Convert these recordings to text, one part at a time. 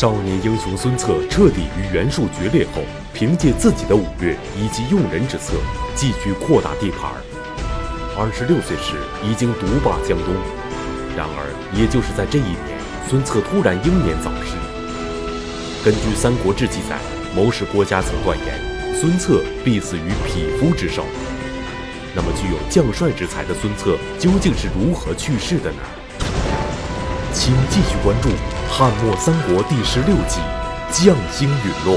少年英雄孙策彻底与袁术决裂后，凭借自己的武略以及用人之策，继续扩大地盘。二十六岁时已经独霸江东。然而，也就是在这一年，孙策突然英年早逝。根据《三国志》记载，谋士郭嘉曾断言，孙策必死于匹夫之手。那么，具有将帅之才的孙策究竟是如何去世的呢？请继续关注《汉末三国》第十六集《将星陨落》。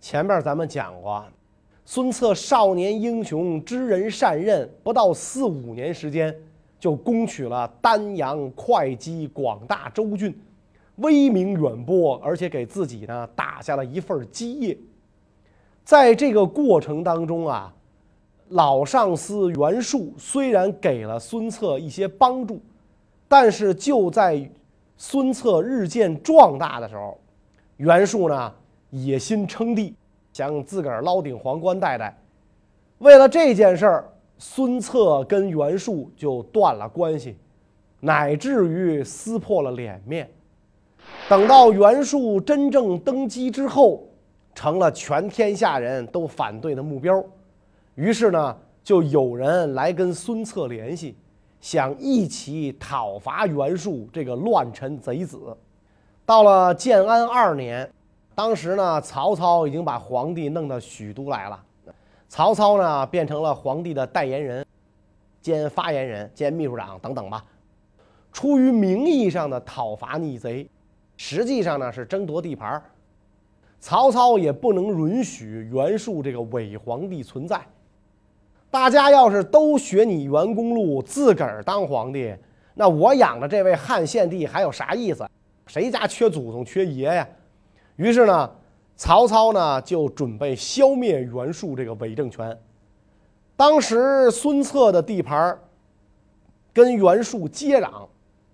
前面咱们讲过，孙策少年英雄，知人善任，不到四五年时间，就攻取了丹阳、会稽广大州郡，威名远播，而且给自己呢打下了一份基业。在这个过程当中啊，老上司袁术虽然给了孙策一些帮助。但是就在孙策日渐壮大的时候，袁术呢野心称帝，想自个儿捞顶皇冠戴戴。为了这件事儿，孙策跟袁术就断了关系，乃至于撕破了脸面。等到袁术真正登基之后，成了全天下人都反对的目标。于是呢，就有人来跟孙策联系。想一起讨伐袁术这个乱臣贼子。到了建安二年，当时呢，曹操已经把皇帝弄到许都来了。曹操呢，变成了皇帝的代言人、兼发言人、兼秘书长等等吧。出于名义上的讨伐逆贼，实际上呢是争夺地盘。曹操也不能允许袁术这个伪皇帝存在。大家要是都学你袁公路，自个儿当皇帝，那我养的这位汉献帝还有啥意思？谁家缺祖宗缺爷呀？于是呢，曹操呢就准备消灭袁术这个伪政权。当时孙策的地盘跟袁术接壤，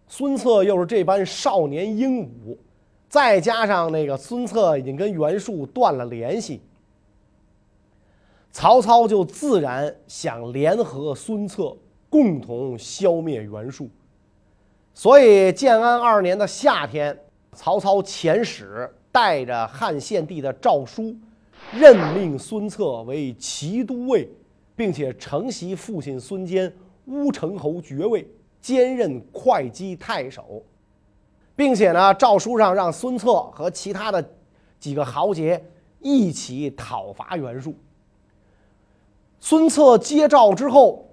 孙策又是这般少年英武，再加上那个孙策已经跟袁术断了联系。曹操就自然想联合孙策，共同消灭袁术。所以建安二年的夏天，曹操遣使带着汉献帝的诏书，任命孙策为骑都尉，并且承袭父亲孙坚乌程侯爵位，兼任会稽太守，并且呢，诏书上让孙策和其他的几个豪杰一起讨伐袁术。孙策接诏之后，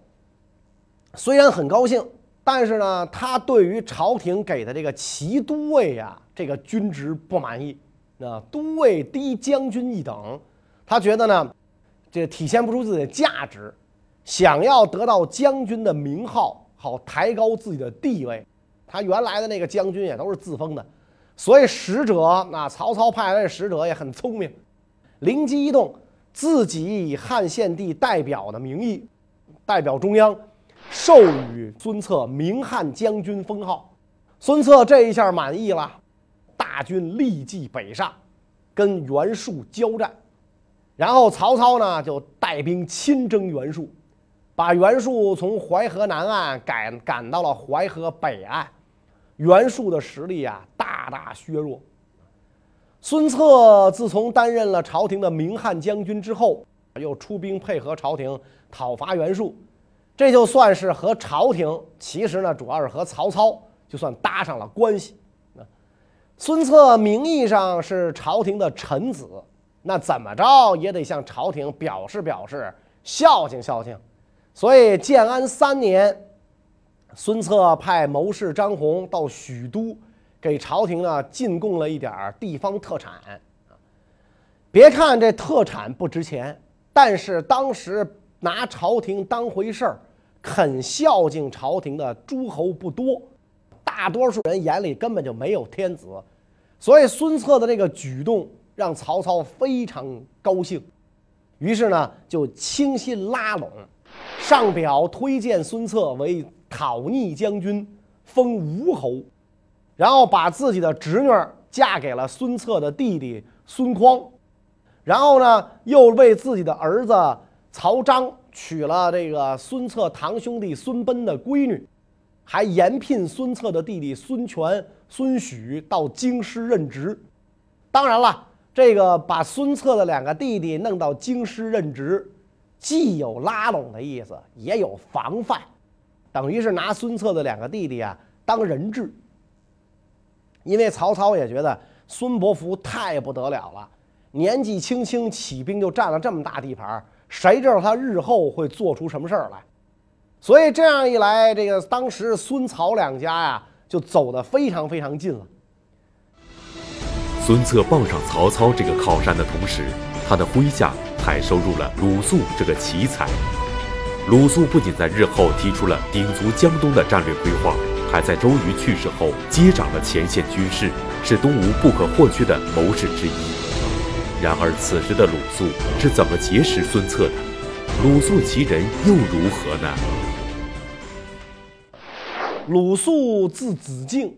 虽然很高兴，但是呢，他对于朝廷给的这个骑都尉啊，这个军职不满意。那都尉低将军一等，他觉得呢，这体现不出自己的价值，想要得到将军的名号，好抬高自己的地位。他原来的那个将军也都是自封的，所以使者那曹操派来的使者也很聪明，灵机一动。自己以汉献帝代表的名义，代表中央，授予孙策明汉将军封号。孙策这一下满意了，大军立即北上，跟袁术交战。然后曹操呢就带兵亲征袁术，把袁术从淮河南岸赶赶到了淮河北岸，袁术的实力啊大大削弱。孙策自从担任了朝廷的明汉将军之后，又出兵配合朝廷讨伐袁术，这就算是和朝廷，其实呢主要是和曹操，就算搭上了关系。孙策名义上是朝廷的臣子，那怎么着也得向朝廷表示表示孝敬孝敬。所以建安三年，孙策派谋士张宏到许都。给朝廷呢进贡了一点地方特产，别看这特产不值钱，但是当时拿朝廷当回事儿、肯孝敬朝廷的诸侯不多，大多数人眼里根本就没有天子，所以孙策的这个举动让曹操非常高兴，于是呢就倾心拉拢，上表推荐孙策为讨逆将军，封吴侯。然后把自己的侄女嫁给了孙策的弟弟孙匡，然后呢，又为自己的儿子曹彰娶了这个孙策堂兄弟孙贲的闺女，还延聘孙策的弟弟孙权、孙许到京师任职。当然了，这个把孙策的两个弟弟弄到京师任职，既有拉拢的意思，也有防范，等于是拿孙策的两个弟弟啊当人质。因为曹操也觉得孙伯符太不得了了，年纪轻轻起兵就占了这么大地盘，谁知道他日后会做出什么事儿来？所以这样一来，这个当时孙曹两家呀就走得非常非常近了。孙策傍上曹操这个靠山的同时，他的麾下还收入了鲁肃这个奇才。鲁肃不仅在日后提出了鼎足江东的战略规划，还在周瑜去世后接掌了前线军事，是东吴不可或缺的谋士之一。然而，此时的鲁肃是怎么结识孙策的？鲁肃其人又如何呢？鲁肃字子敬，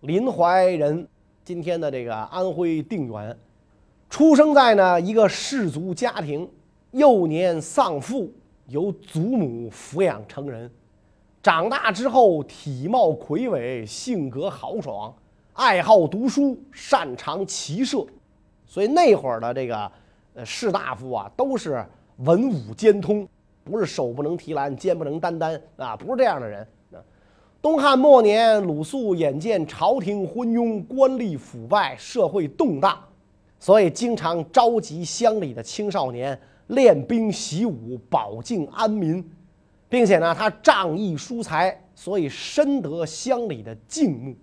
临淮人。今天的这个安徽定远，出生在呢一个士族家庭，幼年丧父，由祖母抚养成人。长大之后，体貌魁伟，性格豪爽，爱好读书，擅长骑射。所以那会儿的这个呃士大夫啊，都是文武兼通，不是手不能提篮，肩不能担担啊，不是这样的人。东汉末年，鲁肃眼见朝廷昏庸、官吏腐败、社会动荡，所以经常召集乡里的青少年练兵习武，保境安民，并且呢，他仗义疏财，所以深得乡里的敬慕。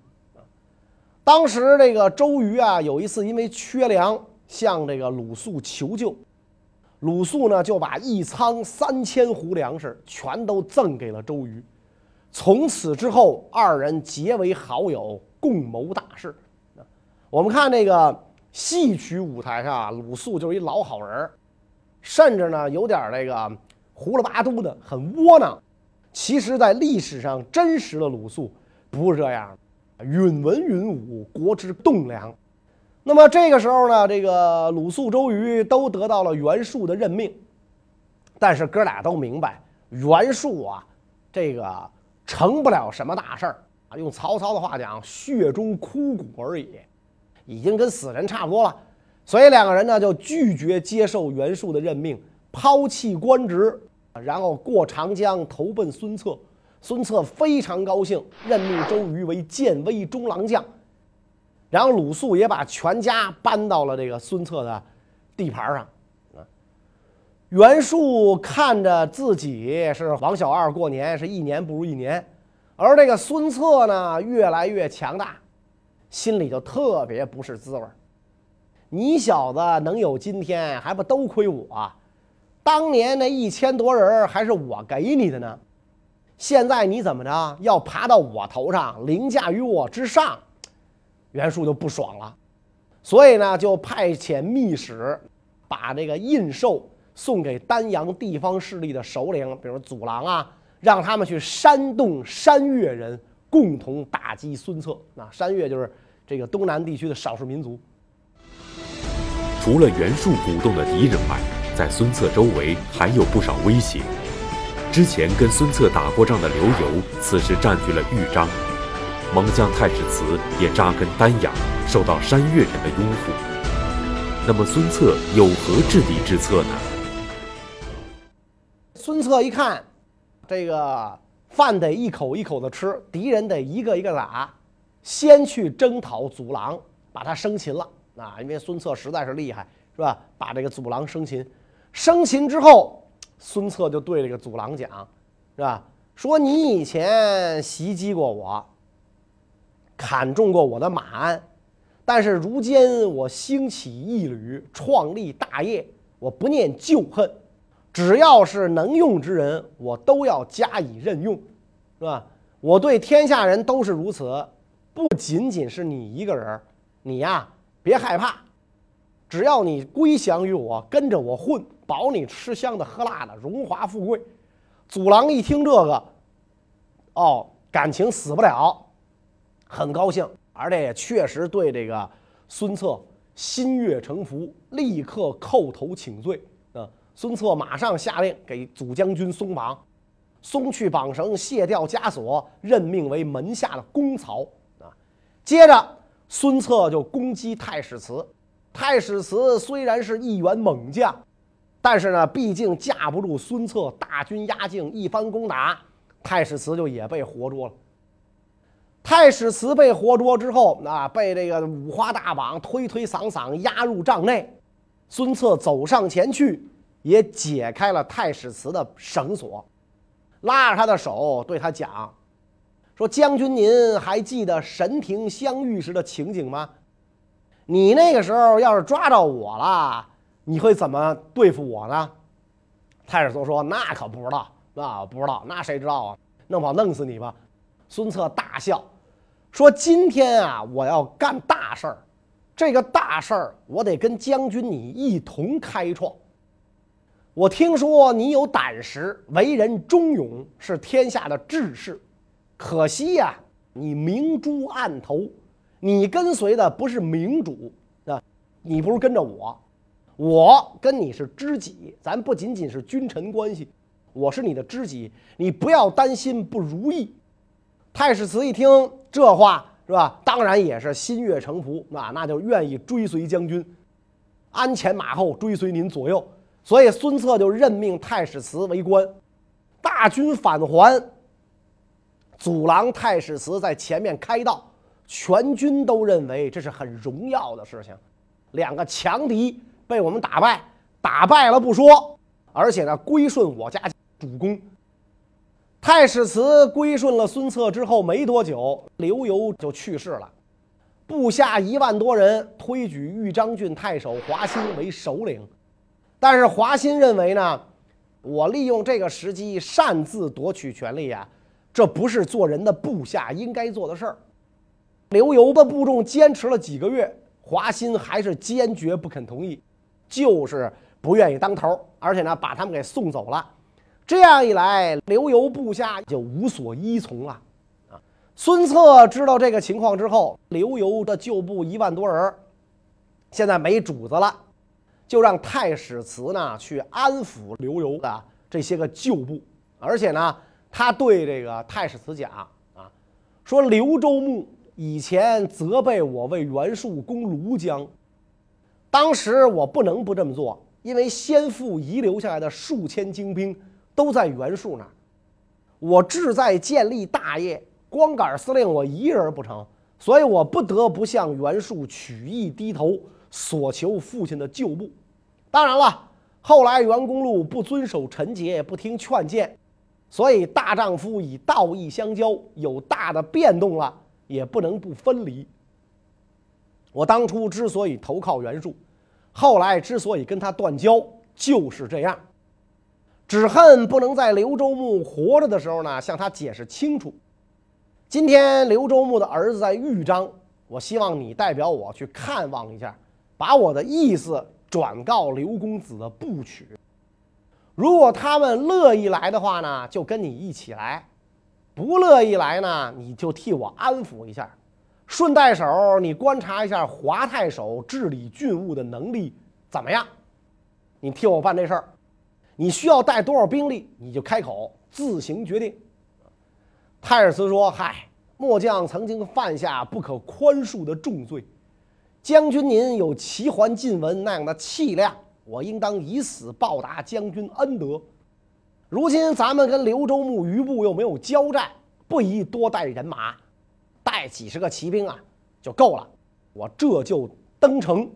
当时这个周瑜啊，有一次因为缺粮，向这个鲁肃求救，鲁肃呢就把一仓三千斛粮食全都赠给了周瑜。从此之后，二人结为好友，共谋大事。我们看这个戏曲舞台上啊，鲁肃就是一老好人，甚至呢有点那个胡了八都的，很窝囊。其实，在历史上真实的鲁肃不是这样，允文允武，国之栋梁。那么这个时候呢，这个鲁肃、周瑜都得到了袁术的任命，但是哥俩都明白，袁术啊，这个。成不了什么大事儿啊！用曹操的话讲，血中枯骨而已，已经跟死人差不多了。所以两个人呢就拒绝接受袁术的任命，抛弃官职，然后过长江投奔孙策。孙策非常高兴，任命周瑜为建威中郎将。然后鲁肃也把全家搬到了这个孙策的地盘上。啊袁术看着自己是王小二过年是一年不如一年，而这个孙策呢越来越强大，心里就特别不是滋味你小子能有今天，还不都亏我？当年那一千多人还是我给你的呢，现在你怎么着要爬到我头上，凌驾于我之上？袁术就不爽了，所以呢就派遣密使把这个印绶。送给丹阳地方势力的首领，比如祖郎啊，让他们去煽动山越人，共同打击孙策。那山越就是这个东南地区的少数民族。除了袁术鼓动的敌人外，在孙策周围还有不少威胁。之前跟孙策打过仗的刘繇，此时占据了豫章；猛将太史慈也扎根丹阳，受到山越人的拥护。那么孙策有何制敌之策呢？孙策一看，这个饭得一口一口的吃，敌人得一个一个打，先去征讨祖郎，把他生擒了啊！因为孙策实在是厉害，是吧？把这个祖郎生擒，生擒之后，孙策就对这个祖郎讲，是吧？说你以前袭击过我，砍中过我的马鞍，但是如今我兴起一旅，创立大业，我不念旧恨。只要是能用之人，我都要加以任用，是吧？我对天下人都是如此，不仅仅是你一个人你呀，别害怕，只要你归降于我，跟着我混，保你吃香的喝辣的，荣华富贵。祖郎一听这个，哦，感情死不了，很高兴，而且也确实对这个孙策心悦诚服，立刻叩头请罪。啊孙策马上下令给祖将军松绑，松去绑绳，卸掉枷锁，任命为门下的公曹啊。接着，孙策就攻击太史慈。太史慈虽然是一员猛将，但是呢，毕竟架不住孙策大军压境，一番攻打，太史慈就也被活捉了。太史慈被活捉之后，啊，被这个五花大绑，推推搡搡，押入帐内。孙策走上前去，也解开了太史慈的绳索，拉着他的手，对他讲：“说将军，您还记得神庭相遇时的情景吗？你那个时候要是抓着我了，你会怎么对付我呢？”太史慈说：“那可不知道，那不知道，那谁知道啊？弄不好弄死你吧。”孙策大笑，说：“今天啊，我要干大事儿。”这个大事儿，我得跟将军你一同开创。我听说你有胆识，为人忠勇，是天下的志士。可惜呀，你明珠暗投，你跟随的不是明主啊，你不如跟着我。我跟你是知己，咱不仅仅是君臣关系，我是你的知己，你不要担心不如意。太史慈一听这话。是吧？当然也是心悦诚服，啊，那就愿意追随将军，鞍前马后追随您左右。所以孙策就任命太史慈为官。大军返还，祖郎太史慈在前面开道，全军都认为这是很荣耀的事情。两个强敌被我们打败，打败了不说，而且呢归顺我家主公。太史慈归顺了孙策之后没多久，刘繇就去世了，部下一万多人推举豫章郡太守华歆为首领，但是华歆认为呢，我利用这个时机擅自夺取权力啊，这不是做人的部下应该做的事儿。刘繇的部众坚持了几个月，华歆还是坚决不肯同意，就是不愿意当头，而且呢，把他们给送走了。这样一来，刘游部下就无所依从了，啊！孙策知道这个情况之后，刘游的旧部一万多人，现在没主子了，就让太史慈呢去安抚刘游的这些个旧部，而且呢，他对这个太史慈讲啊，说刘州牧以前责备我为袁术攻庐江，当时我不能不这么做，因为先父遗留下来的数千精兵。都在袁术那儿，我志在建立大业，光杆司令我一人不成，所以我不得不向袁术曲意低头，索求父亲的旧部。当然了，后来袁公路不遵守臣节，不听劝谏，所以大丈夫以道义相交，有大的变动了，也不能不分离。我当初之所以投靠袁术，后来之所以跟他断交，就是这样。只恨不能在刘周牧活着的时候呢，向他解释清楚。今天刘周牧的儿子在豫章，我希望你代表我去看望一下，把我的意思转告刘公子的部曲。如果他们乐意来的话呢，就跟你一起来；不乐意来呢，你就替我安抚一下。顺带手，你观察一下华太守治理郡务的能力怎么样？你替我办这事儿。你需要带多少兵力，你就开口自行决定。泰尔斯说：“嗨，末将曾经犯下不可宽恕的重罪，将军您有齐桓晋文那样的气量，我应当以死报答将军恩德。如今咱们跟刘州牧余部又没有交战，不宜多带人马，带几十个骑兵啊就够了。我这就登城。”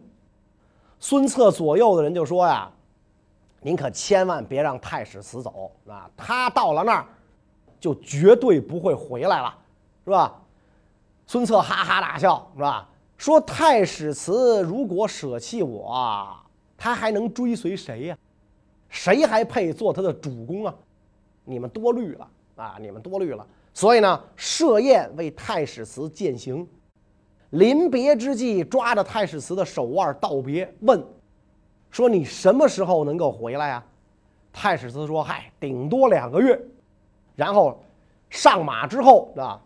孙策左右的人就说呀。您可千万别让太史慈走啊！他到了那儿，就绝对不会回来了，是吧？孙策哈哈大笑，是吧？说太史慈如果舍弃我，他还能追随谁呀？谁还配做他的主公啊？你们多虑了啊！你们多虑了。所以呢，设宴为太史慈饯行，临别之际，抓着太史慈的手腕道别，问。说你什么时候能够回来啊？太史慈说：“嗨，顶多两个月。”然后上马之后啊，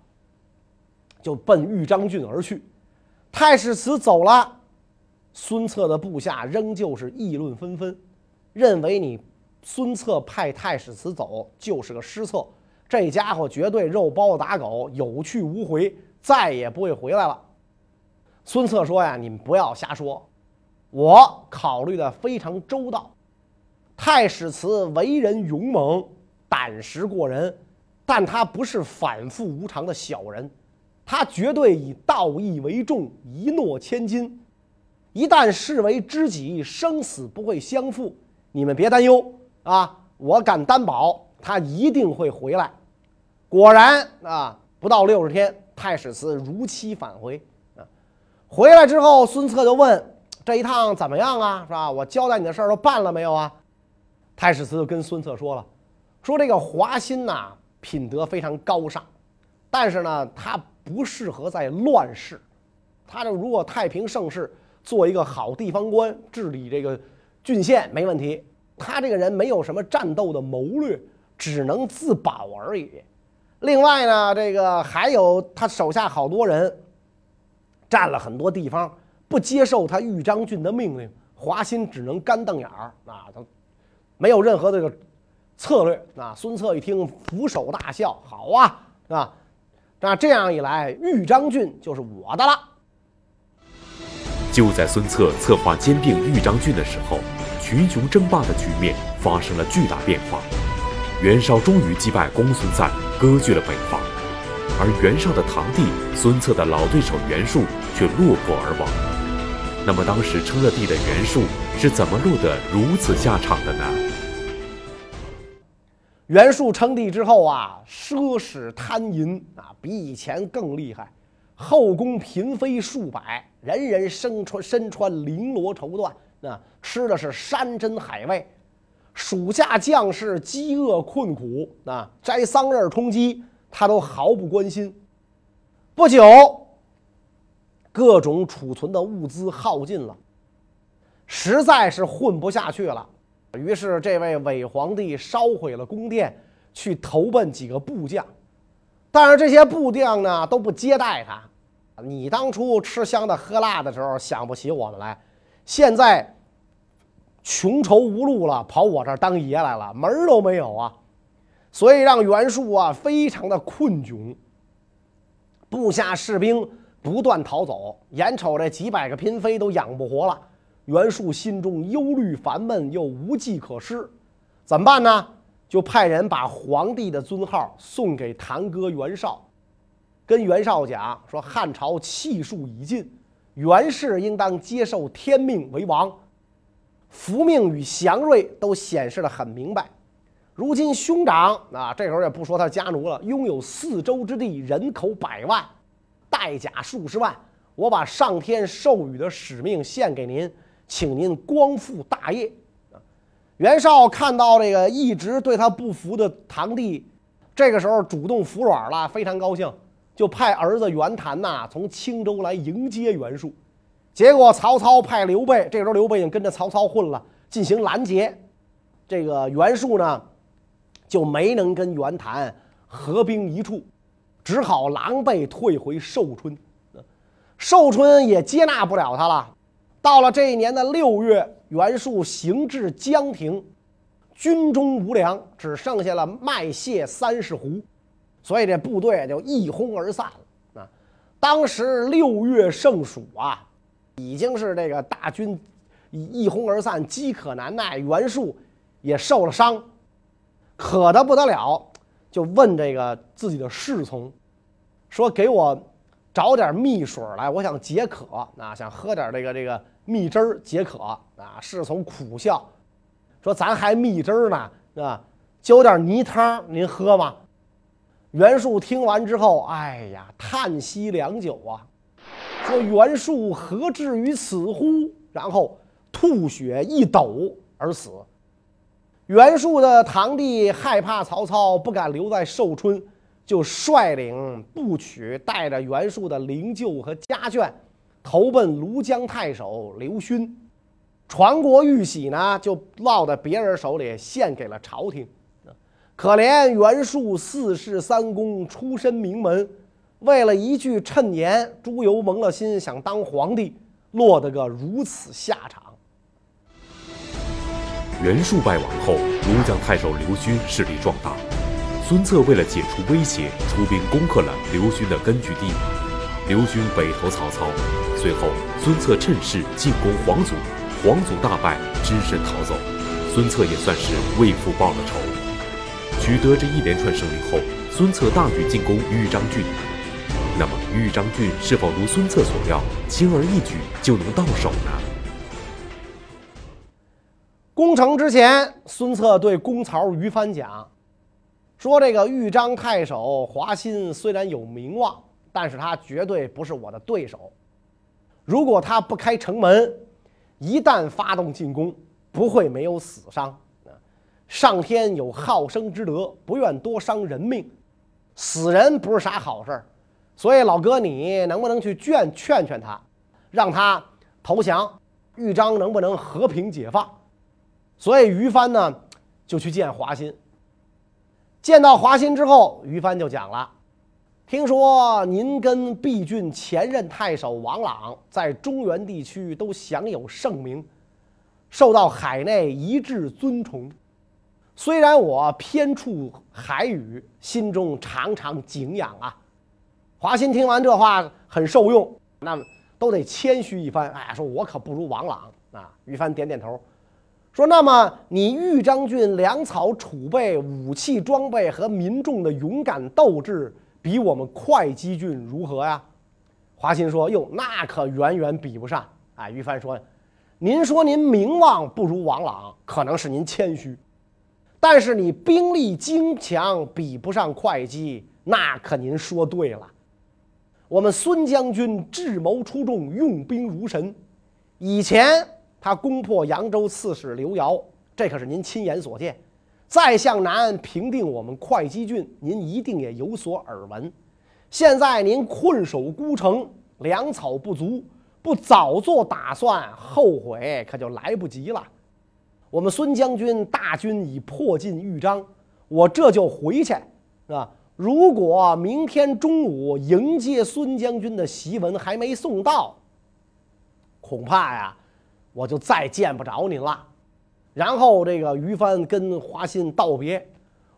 就奔豫章郡而去。太史慈走了，孙策的部下仍旧是议论纷纷，认为你孙策派太史慈走就是个失策，这家伙绝对肉包子打狗，有去无回，再也不会回来了。孙策说呀：“你们不要瞎说，我考虑的非常周到。太史慈为人勇猛，胆识过人，但他不是反复无常的小人，他绝对以道义为重，一诺千金。一旦视为知己，生死不会相负。你们别担忧啊，我敢担保，他一定会回来。”果然啊，不到六十天，太史慈如期返回啊。回来之后，孙策就问：“这一趟怎么样啊？是吧？我交代你的事儿都办了没有啊？”太史慈就跟孙策说了：“说这个华歆呐，品德非常高尚，但是呢，他不适合在乱世。他这如果太平盛世，做一个好地方官，治理这个郡县没问题。他这个人没有什么战斗的谋略，只能自保而已。另外呢，这个还有他手下好多人。”占了很多地方，不接受他豫章郡的命令，华歆只能干瞪眼儿，啊，他没有任何这个策略。啊，孙策一听，俯首大笑：“好啊，啊，那这样一来，豫章郡就是我的了。”就在孙策策划兼并豫章郡的时候，群雄争霸的局面发生了巨大变化，袁绍终于击败公孙瓒，割据了北方。而袁绍的堂弟孙策的老对手袁术却落魄而亡。那么，当时称了帝的袁术是怎么落得如此下场的呢？袁术称帝之后啊，奢侈贪淫啊，比以前更厉害，后宫嫔妃数百，人人身穿身穿绫罗绸缎，那吃的是山珍海味，属下将士饥饿困苦啊，摘桑葚充饥。他都毫不关心。不久，各种储存的物资耗尽了，实在是混不下去了。于是，这位伪皇帝烧毁了宫殿，去投奔几个部将。但是这些部将呢，都不接待他。你当初吃香的喝辣的时候，想不起我们来，现在穷愁无路了，跑我这儿当爷来了，门儿都没有啊！所以让袁术啊非常的困窘，部下士兵不断逃走，眼瞅这几百个嫔妃都养不活了，袁术心中忧虑烦闷，又无计可施，怎么办呢？就派人把皇帝的尊号送给堂哥袁绍，跟袁绍讲说汉朝气数已尽，袁氏应当接受天命为王，福命与祥瑞都显示的很明白。如今兄长啊，这时候也不说他家奴了，拥有四周之地，人口百万，带甲数十万。我把上天授予的使命献给您，请您光复大业啊。袁绍看到这个一直对他不服的堂弟，这个时候主动服软了，非常高兴，就派儿子袁谭呐从青州来迎接袁术。结果曹操派刘备，这时候刘备已经跟着曹操混了，进行拦截。这个袁术呢？就没能跟袁谭合兵一处，只好狼狈退回寿春。寿春也接纳不了他了。到了这一年的六月，袁术行至江亭，军中无粮，只剩下了麦屑三十斛，所以这部队就一哄而散了。啊，当时六月盛暑啊，已经是这个大军一哄而散，饥渴难耐，袁术也受了伤。渴得不得了，就问这个自己的侍从，说：“给我找点蜜水来，我想解渴啊，想喝点这个这个蜜汁儿解渴啊。”侍从苦笑，说：“咱还蜜汁儿呢，啊，浇点泥汤，您喝吗？”袁术听完之后，哎呀，叹息良久啊，说：“袁术何至于此乎？”然后吐血一斗而死。袁术的堂弟害怕曹操不敢留在寿春，就率领部曲带着袁术的灵柩和家眷，投奔庐江太守刘勋。传国玉玺呢，就落在别人手里，献给了朝廷。可怜袁术四世三公，出身名门，为了一句谶言，朱由蒙了心，想当皇帝，落得个如此下场。袁术败亡后，庐江太守刘勋势力壮大，孙策为了解除威胁，出兵攻克了刘勋的根据地。刘勋北投曹操，随后孙策趁势进攻黄祖，黄祖大败，只身逃走。孙策也算是为父报了仇。取得这一连串胜利后，孙策大举进攻豫章郡。豫章郡是否如孙策所料，轻而易举就能到手呢？攻城之前，孙策对公曹于翻讲说：“这个豫章太守华歆虽然有名望。”但是他绝对不是我的对手。如果他不开城门，一旦发动进攻，不会没有死伤！上天有好生之德，不愿多伤人命，死人不是啥好事儿。所以老哥，你能不能去劝劝劝他，让他投降？豫章能不能和平解放？所以于帆呢，就去见华歆。见到华歆之后，于帆就讲了。听说您跟毕郡前任太守王朗在中原地区都享有盛名，受到海内一致尊崇。虽然我偏处海宇，心中常常敬仰啊。华歆听完这话很受用，那么都得谦虚一番。哎，说我可不如王朗啊。于帆点点头，说：“那么你豫章郡粮草储备、武器装备和民众的勇敢斗志。”比我们会稽郡如何呀？华歆说：“哟，那可远远比不上。”哎，于帆说：“您说您名望不如王朗，可能是您谦虚；但是你兵力精强比不上会稽，那可您说对了。我们孙将军智谋出众，用兵如神。以前他攻破扬州刺史刘繇，这可是您亲眼所见。”再向南平定我们会稽郡，您一定也有所耳闻。现在您困守孤城，粮草不足，不早做打算，后悔可就来不及了。我们孙将军大军已迫近豫章，我这就回去，是吧。如果明天中午迎接孙将军的檄文还没送到，恐怕呀，我就再见不着您了。然后这个于帆跟华歆道别，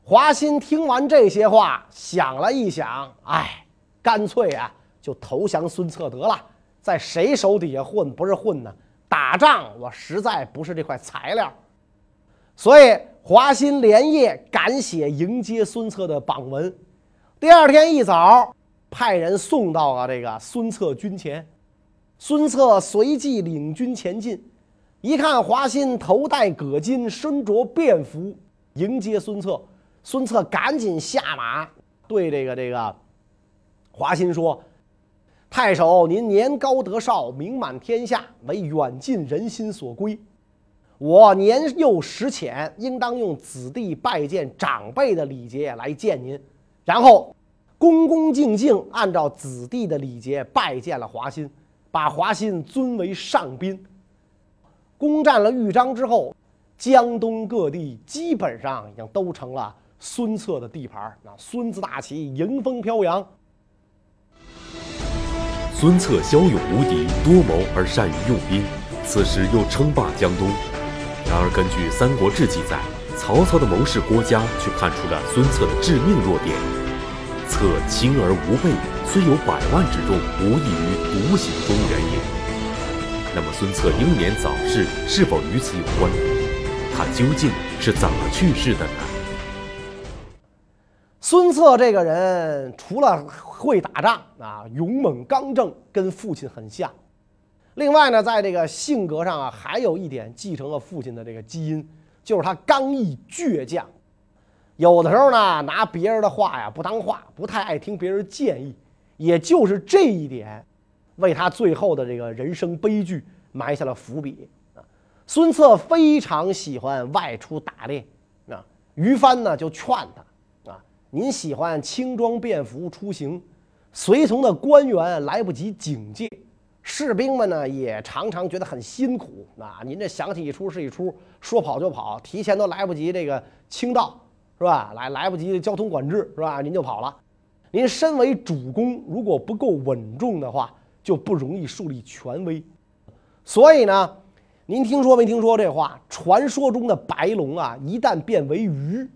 华歆听完这些话，想了一想，哎，干脆啊就投降孙策得了，在谁手底下混不是混呢？打仗我实在不是这块材料，所以华歆连夜赶写迎接孙策的榜文，第二天一早派人送到了这个孙策军前，孙策随即领军前进。一看华歆头戴葛巾，身着便服迎接孙策，孙策赶紧下马，对这个这个华歆说：“太守，您年高德少，名满天下，为远近人心所归。我年幼识浅，应当用子弟拜见长辈的礼节来见您，然后恭恭敬敬按照子弟的礼节拜见了华歆，把华歆尊为上宾。”攻占了豫章之后，江东各地基本上已经都成了孙策的地盘那孙子大旗迎风飘扬。孙策骁勇无敌，多谋而善于用兵，此时又称霸江东。然而，根据《三国志》记载，曹操的谋士郭嘉却看出了孙策的致命弱点：策轻而无备，虽有百万之众，无异于独行中原也。那么孙策英年早逝是否与此有关？他究竟是怎么去世的呢？孙策这个人除了会打仗啊，勇猛刚正，跟父亲很像。另外呢，在这个性格上啊，还有一点继承了父亲的这个基因，就是他刚毅倔强。有的时候呢，拿别人的话呀不当话，不太爱听别人建议。也就是这一点。为他最后的这个人生悲剧埋下了伏笔啊！孙策非常喜欢外出打猎啊，于帆呢就劝他啊：“您喜欢轻装便服出行，随从的官员来不及警戒，士兵们呢也常常觉得很辛苦啊。您这想起一出是一出，说跑就跑，提前都来不及这个清道是吧？来来不及交通管制是吧？您就跑了。您身为主公，如果不够稳重的话。”就不容易树立权威，所以呢，您听说没听说这话？传说中的白龙啊，一旦变为鱼，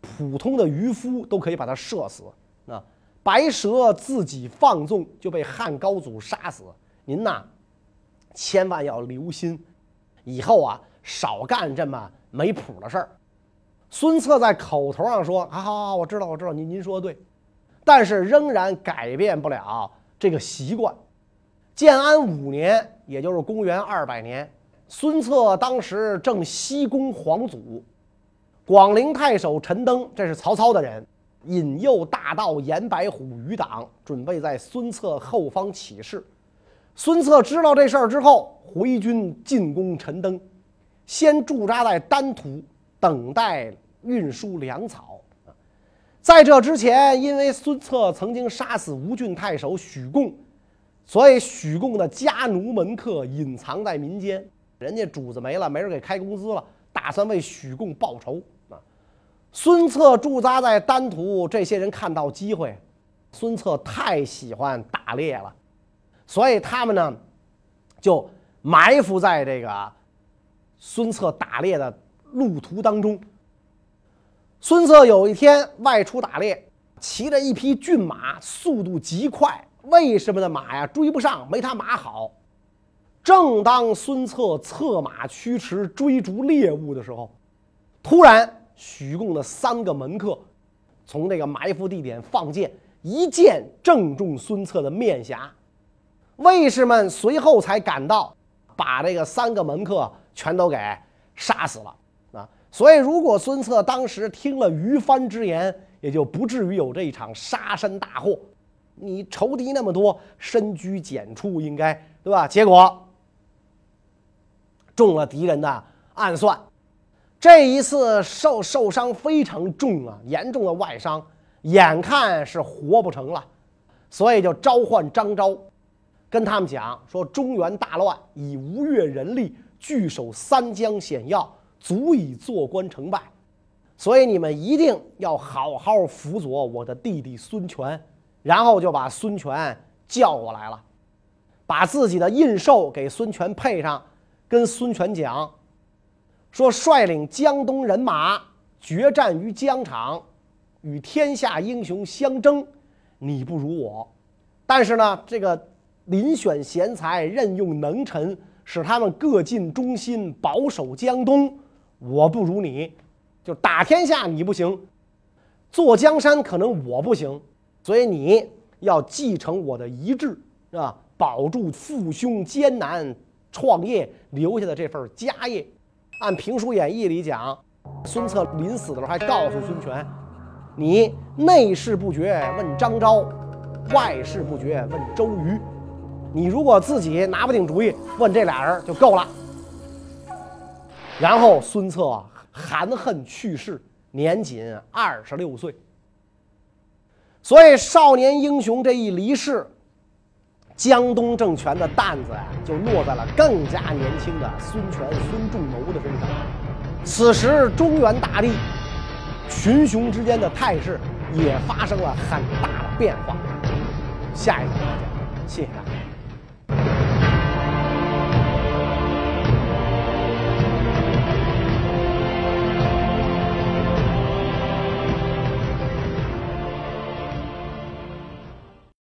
普通的渔夫都可以把它射死。那白蛇自己放纵就被汉高祖杀死。您呐，千万要留心，以后啊少干这么没谱的事儿。孙策在口头上说：“好好好，我知道，我知道，您您说的对。”但是仍然改变不了这个习惯。建安五年，也就是公元二百年。孙策当时正西攻皇祖，广陵太守陈登，这是曹操的人，引诱大盗严白虎余党，准备在孙策后方起事。孙策知道这事儿之后，回军进攻陈登，先驻扎在丹徒，等待运输粮草。在这之前，因为孙策曾经杀死吴郡太守许贡，所以许贡的家奴门客隐藏在民间。人家主子没了，没人给开工资了，打算为许贡报仇啊！孙策驻扎在丹徒，这些人看到机会，孙策太喜欢打猎了，所以他们呢就埋伏在这个孙策打猎的路途当中。孙策有一天外出打猎，骑着一匹骏马，速度极快。为什么的？马呀追不上，没他马好。正当孙策策马驱驰追逐猎物的时候，突然许贡的三个门客从那个埋伏地点放箭，一箭正中孙策的面颊。卫士们随后才赶到，把这个三个门客全都给杀死了！所以，如果孙策当时听了于翻之言，也就不至于有这一场杀身大祸。你仇敌那么多，深居简出，应该对吧？结果。中了敌人的暗算，这一次受受伤非常重啊，严重的外伤，眼看是活不成了，所以就召唤张昭，跟他们讲说：中原大乱，以吴越人力据守三江险要，足以做官成败，所以你们一定要好好辅佐我的弟弟孙权。然后就把孙权叫过来了，把自己的印绶给孙权配上。跟孙权讲，说率领江东人马决战于疆场，与天下英雄相争，你不如我。但是呢，这个遴选贤才，任用能臣，使他们各尽忠心，保守江东，我不如你。就打天下你不行，坐江山可能我不行，所以你要继承我的遗志，是吧？保住父兄艰难。创业留下的这份家业，按《评书演义》里讲，孙策临死的时候还告诉孙权：“你内事不决问张昭，外事不决问周瑜。你如果自己拿不定主意，问这俩人就够了。”然后孙策含恨去世，年仅二十六岁。所以少年英雄这一离世。江东政权的担子呀，就落在了更加年轻的孙权、孙仲谋的身上。此时，中原大地群雄之间的态势也发生了很大的变化。下一个再讲，谢谢大家。